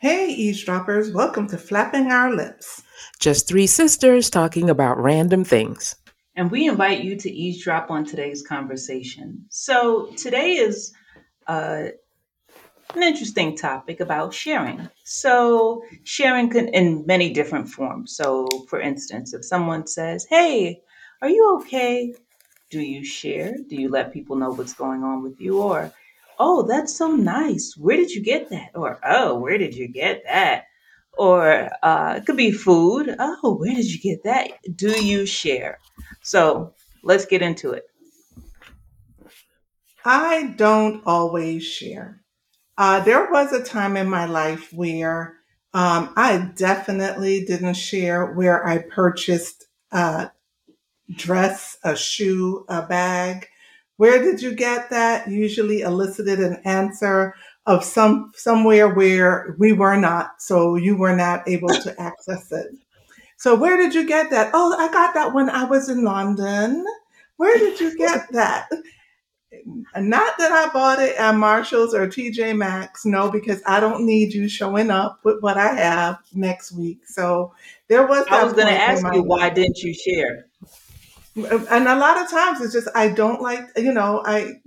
Hey, eavesdroppers, welcome to Flapping Our Lips. Just three sisters talking about random things. And we invite you to eavesdrop on today's conversation. So, today is uh, an interesting topic about sharing. So, sharing can, in many different forms. So, for instance, if someone says, Hey, are you okay? Do you share? Do you let people know what's going on with you? Or, Oh, that's so nice. Where did you get that? Or, Oh, where did you get that? Or uh, it could be food. Oh, where did you get that? Do you share? So let's get into it. I don't always share. Uh, there was a time in my life where um, I definitely didn't share where I purchased a dress, a shoe, a bag. Where did you get that? Usually elicited an answer of some somewhere where we were not, so you were not able to access it. So where did you get that? Oh, I got that when I was in London. Where did you get that? Not that I bought it at Marshalls or TJ Maxx, no, because I don't need you showing up with what I have next week. So there was I was going to ask you, why didn't you share? And a lot of times it's just I don't like, you know, I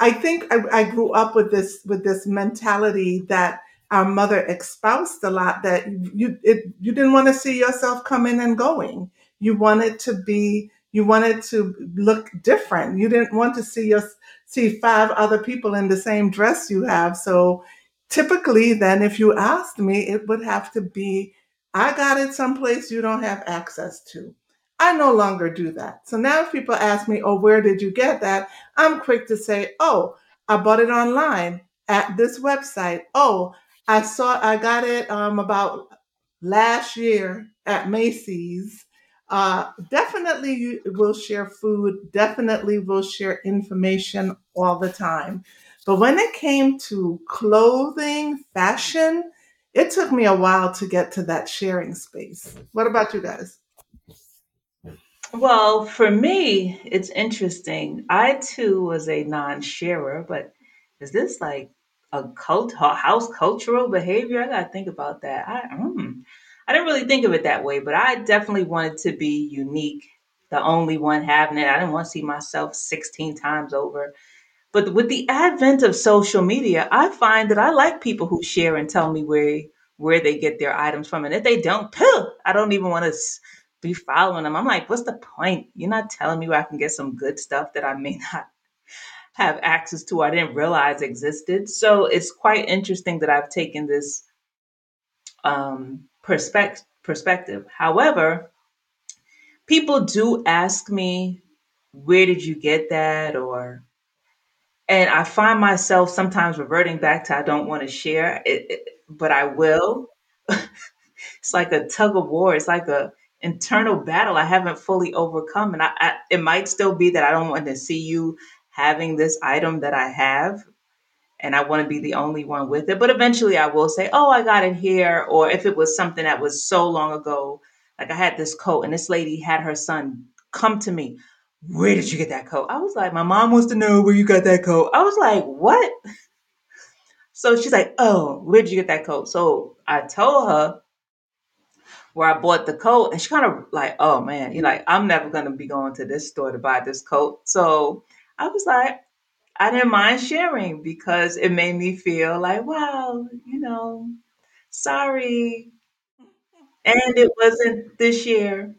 I think I, I grew up with this with this mentality that our mother espoused a lot that you it, you didn't want to see yourself coming and going. You wanted to be you wanted to look different. You didn't want to see your see five other people in the same dress you have. So typically then if you asked me it would have to be I got it someplace you don't have access to. I no longer do that. So now if people ask me, oh, where did you get that? I'm quick to say, oh, I bought it online at this website. Oh, I saw, I got it um, about last year at Macy's. Uh, definitely will share food, definitely will share information all the time. But when it came to clothing, fashion, it took me a while to get to that sharing space. What about you guys? Well, for me, it's interesting. I too was a non-sharer, but is this like a cult house cultural behavior? I gotta think about that. I mm, I didn't really think of it that way, but I definitely wanted to be unique, the only one having it. I didn't want to see myself 16 times over. But with the advent of social media, I find that I like people who share and tell me where where they get their items from. And if they don't, I don't even want to be following them. I'm like, what's the point? You're not telling me where I can get some good stuff that I may not have access to, I didn't realize existed. So it's quite interesting that I've taken this um, perspective. Perspective. However, people do ask me, where did you get that? Or and I find myself sometimes reverting back to I don't want to share it, it but I will. it's like a tug of war. It's like a internal battle I haven't fully overcome, and I, I it might still be that I don't want to see you having this item that I have, and I want to be the only one with it. But eventually, I will say, "Oh, I got it here," or if it was something that was so long ago, like I had this coat, and this lady had her son come to me. Where did you get that coat? I was like, my mom wants to know where you got that coat. I was like, what? So she's like, oh, where did you get that coat? So I told her where I bought the coat, and she kind of like, oh man, you're like, I'm never gonna be going to this store to buy this coat. So I was like, I didn't mind sharing because it made me feel like, wow, you know, sorry. And it wasn't this year.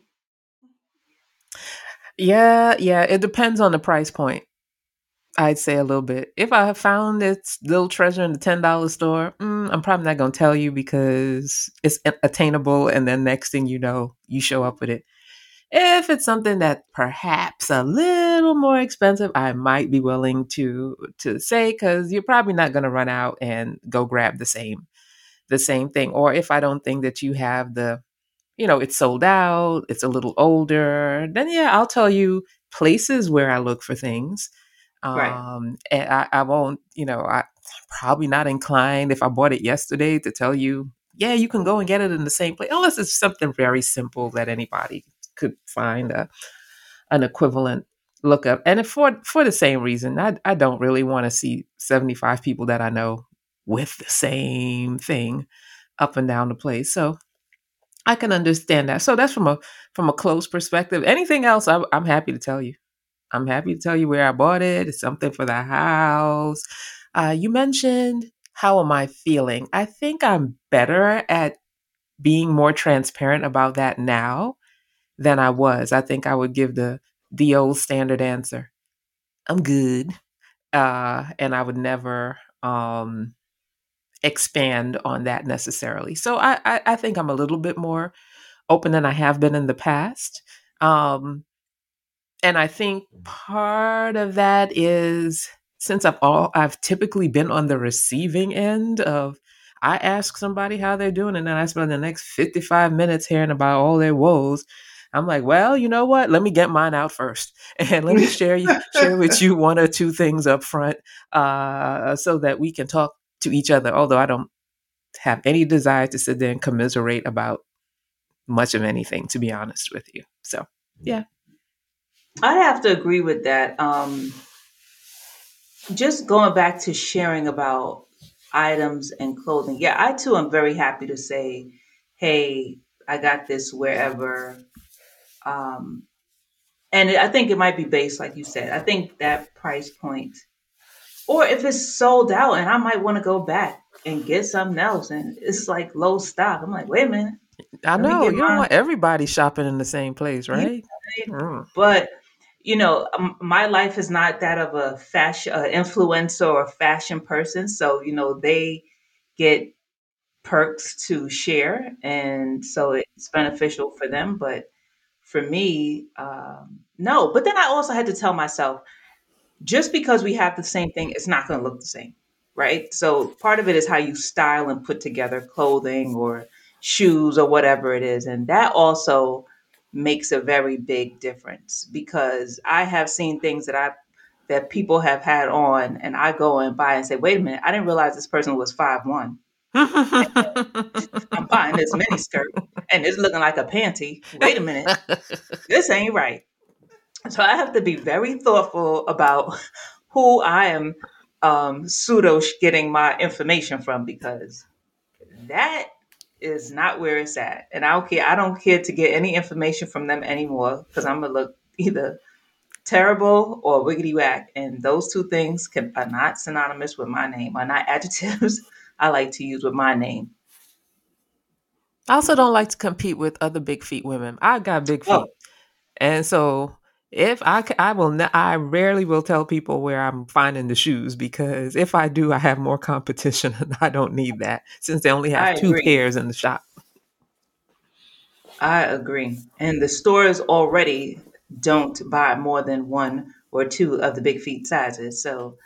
Yeah, yeah, it depends on the price point. I'd say a little bit. If I found this little treasure in the ten dollar store, mm, I'm probably not gonna tell you because it's attainable, and then next thing you know, you show up with it. If it's something that perhaps a little more expensive, I might be willing to to say because you're probably not gonna run out and go grab the same the same thing. Or if I don't think that you have the you know, it's sold out, it's a little older, then yeah, I'll tell you places where I look for things. Right. Um, and I, I won't, you know, I probably not inclined if I bought it yesterday to tell you, yeah, you can go and get it in the same place, unless it's something very simple that anybody could find a, an equivalent lookup. And if for for the same reason, I I don't really want to see seventy five people that I know with the same thing up and down the place. So I can understand that. So that's from a from a close perspective. Anything else, I, I'm happy to tell you. I'm happy to tell you where I bought it. It's something for the house. Uh, you mentioned how am I feeling? I think I'm better at being more transparent about that now than I was. I think I would give the the old standard answer. I'm good. Uh, and I would never um, expand on that necessarily. So I, I, I think I'm a little bit more open than I have been in the past. Um, and I think part of that is since I've all I've typically been on the receiving end of I ask somebody how they're doing and then I spend the next 55 minutes hearing about all their woes. I'm like, well, you know what? Let me get mine out first, and let me share you share with you one or two things up front, uh, so that we can talk to each other. Although I don't have any desire to sit there and commiserate about much of anything, to be honest with you. So, yeah, I have to agree with that. Um, just going back to sharing about items and clothing. Yeah, I too am very happy to say, hey, I got this wherever. Um, and I think it might be based, like you said. I think that price point, or if it's sold out and I might want to go back and get something else and it's like low stock, I'm like, wait a minute. I know you don't want everybody shopping in the same place, right? Yeah, mm. But you know, um, my life is not that of a fashion uh, influencer or fashion person. So, you know, they get perks to share. And so it's beneficial for them. But for me, um, no. But then I also had to tell myself just because we have the same thing, it's not going to look the same. Right. So part of it is how you style and put together clothing or shoes or whatever it is. And that also makes a very big difference because I have seen things that I that people have had on and I go and buy and say, wait a minute, I didn't realize this person was five one. I'm buying this mini skirt and it's looking like a panty. Wait a minute. this ain't right. So I have to be very thoughtful about who I am um, pseudo getting my information from because that is not where it's at. And I don't care. I don't care to get any information from them anymore because I'm gonna look either terrible or wiggity whack. And those two things can are not synonymous with my name, are not adjectives I like to use with my name. I also don't like to compete with other big feet women. I got big oh. feet. Oh. And so if I, I will, I rarely will tell people where I'm finding the shoes because if I do, I have more competition and I don't need that since they only have two agree. pairs in the shop. I agree. And the stores already don't buy more than one or two of the big feet sizes. So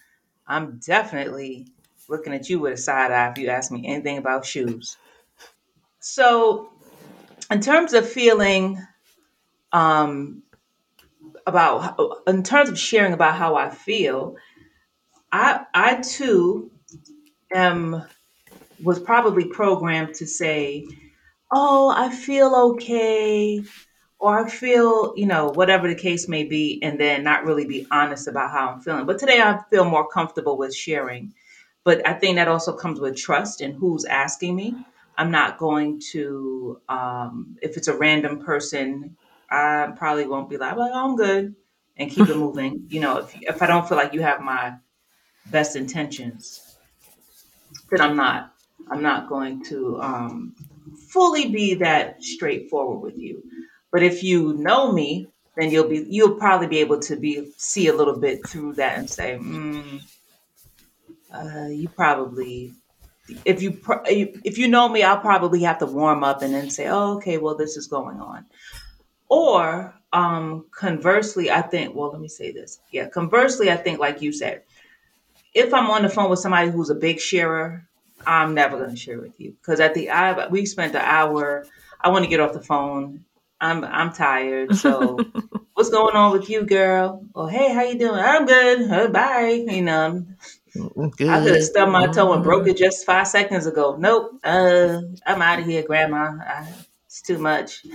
I'm definitely looking at you with a side eye if you ask me anything about shoes. So, in terms of feeling um, about in terms of sharing about how I feel, I I too am was probably programmed to say, "Oh, I feel okay." Or I feel, you know, whatever the case may be, and then not really be honest about how I'm feeling. But today I feel more comfortable with sharing. But I think that also comes with trust and who's asking me. I'm not going to, um, if it's a random person I probably won't be like, well, I'm good and keep it moving. You know, if, if I don't feel like you have my best intentions, then I'm not. I'm not going to um, fully be that straightforward with you. But if you know me, then you'll be you'll probably be able to be see a little bit through that and say, mm, uh, you probably if you if you know me, I'll probably have to warm up and then say, oh, okay, well, this is going on. Or um, conversely, I think, well, let me say this. Yeah, conversely, I think, like you said, if I'm on the phone with somebody who's a big sharer, I'm never going to share with you because at the I we spent an hour. I want to get off the phone. I'm I'm tired. So, what's going on with you, girl? Or hey, how you doing? I'm good. Uh, bye. You know, good. I could have stubbed my toe and broke it just five seconds ago. Nope. Uh, I'm out of here, Grandma. I, it's too much.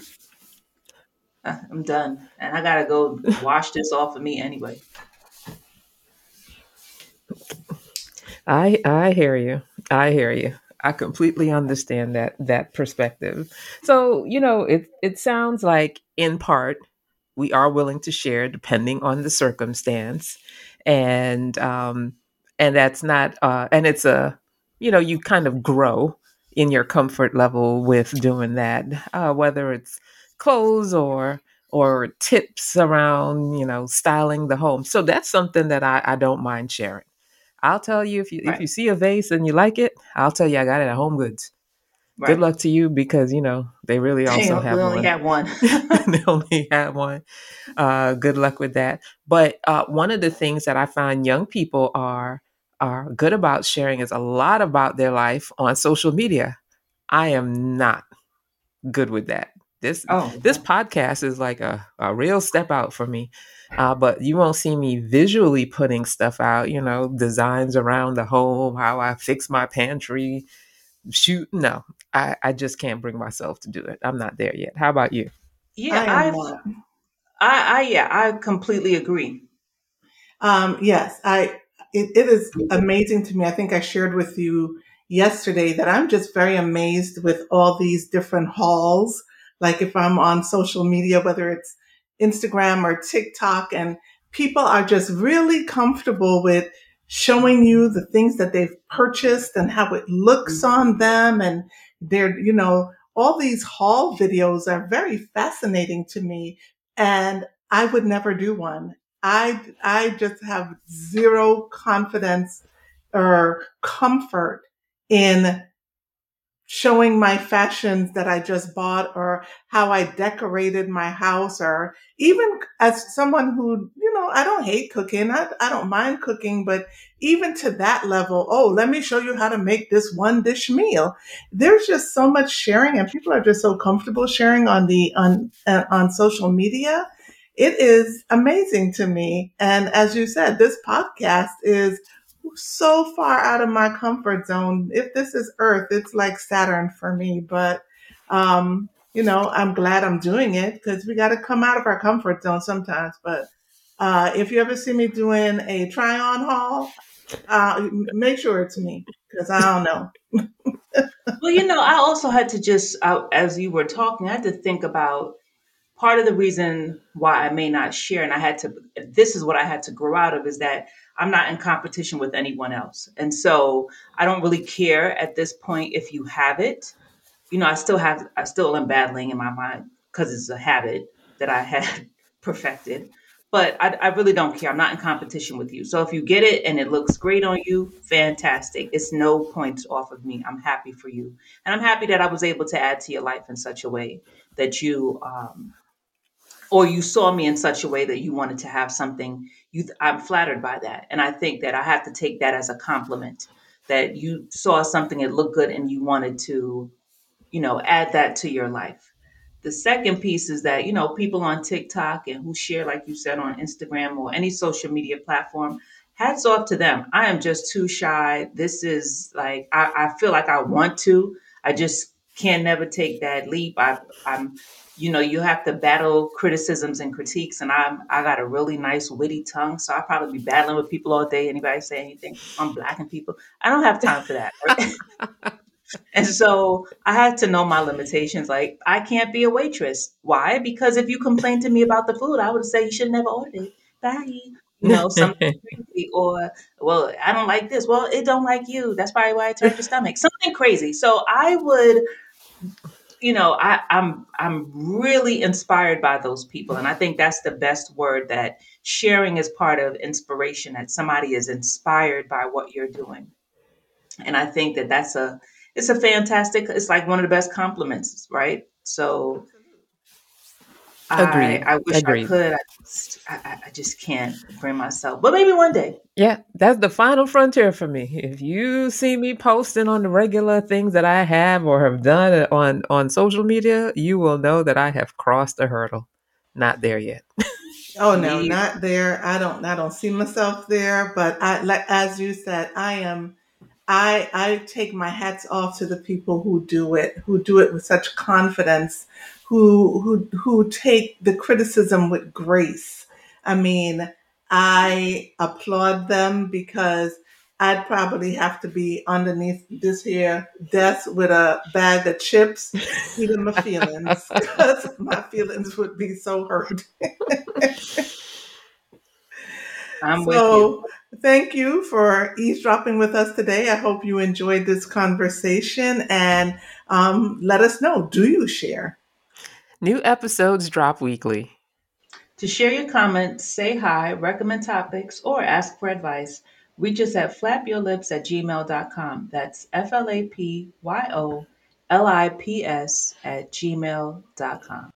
I'm done, and I gotta go wash this off of me anyway. I I hear you. I hear you. I completely understand that that perspective. So, you know, it it sounds like in part we are willing to share depending on the circumstance. And um and that's not uh and it's a you know, you kind of grow in your comfort level with doing that, uh, whether it's clothes or or tips around, you know, styling the home. So that's something that I, I don't mind sharing. I'll tell you if you right. if you see a vase and you like it, I'll tell you I got it at Home Goods. Right. Good luck to you because you know they really also have only one. Have one. they only have one. Uh, good luck with that. But uh, one of the things that I find young people are are good about sharing is a lot about their life on social media. I am not good with that. This oh, this podcast is like a, a real step out for me. Uh, but you won't see me visually putting stuff out, you know, designs around the home, how I fix my pantry, shoot. No, I, I just can't bring myself to do it. I'm not there yet. How about you? Yeah, I, I, I, yeah, I completely agree. Um, yes, I, it, it is amazing to me. I think I shared with you yesterday that I'm just very amazed with all these different hauls. Like if I'm on social media, whether it's Instagram or TikTok, and people are just really comfortable with showing you the things that they've purchased and how it looks mm-hmm. on them. And they're, you know, all these haul videos are very fascinating to me. And I would never do one. I, I just have zero confidence or comfort in showing my fashions that I just bought or how I decorated my house or even as someone who, you know, I don't hate cooking. I, I don't mind cooking, but even to that level, oh, let me show you how to make this one dish meal. There's just so much sharing and people are just so comfortable sharing on the, on, uh, on social media. It is amazing to me. And as you said, this podcast is so far out of my comfort zone. If this is Earth, it's like Saturn for me. But, um, you know, I'm glad I'm doing it because we got to come out of our comfort zone sometimes. But uh, if you ever see me doing a try on haul, uh, make sure it's me because I don't know. well, you know, I also had to just, uh, as you were talking, I had to think about part of the reason why I may not share, and I had to, this is what I had to grow out of, is that I'm not in competition with anyone else. And so I don't really care at this point if you have it. You know, I still have, I still am battling in my mind because it's a habit that I had perfected. But I, I, really don't care. I'm not in competition with you. So if you get it and it looks great on you, fantastic. It's no points off of me. I'm happy for you. And I'm happy that I was able to add to your life in such a way that you um, or you saw me in such a way that you wanted to have something you i'm flattered by that. And i think that i have to take that as a compliment that you saw something that looked good and you wanted to you know add that to your life. The second piece is that you know people on tiktok and who share like you said on instagram or any social media platform hats off to them. I am just too shy. This is like i, I feel like i want to. I just can never take that leap I, i'm you know, you have to battle criticisms and critiques. And I'm I got a really nice witty tongue, so I'll probably be battling with people all day. Anybody say anything I'm blacking people? I don't have time for that. Right? and so I had to know my limitations. Like I can't be a waitress. Why? Because if you complain to me about the food, I would say you should never order it. Bye. You know, something crazy, or well, I don't like this. Well, it don't like you. That's probably why it hurt your stomach. Something crazy. So I would you know, I, I'm I'm really inspired by those people, and I think that's the best word. That sharing is part of inspiration. That somebody is inspired by what you're doing, and I think that that's a it's a fantastic. It's like one of the best compliments, right? So Agreed. I, I wish Agreed. I could. I just, I, I just can't bring myself. But maybe one day. Yeah, that's the final frontier for me. If you see me posting on the regular things that I have or have done on on social media, you will know that I have crossed the hurdle. Not there yet. oh no, not there. I don't. I don't see myself there. But I, like as you said, I am. I I take my hats off to the people who do it, who do it with such confidence who who who take the criticism with grace. I mean, I applaud them because I'd probably have to be underneath this here desk with a bag of chips, eating my feelings, because my feelings would be so hurt. I'm with you. So, thank you for eavesdropping with us today. I hope you enjoyed this conversation and um, let us know do you share? New episodes drop weekly. To share your comments, say hi, recommend topics, or ask for advice, reach us at flapyourlips at gmail.com. That's F L A P Y O L I P S at gmail.com.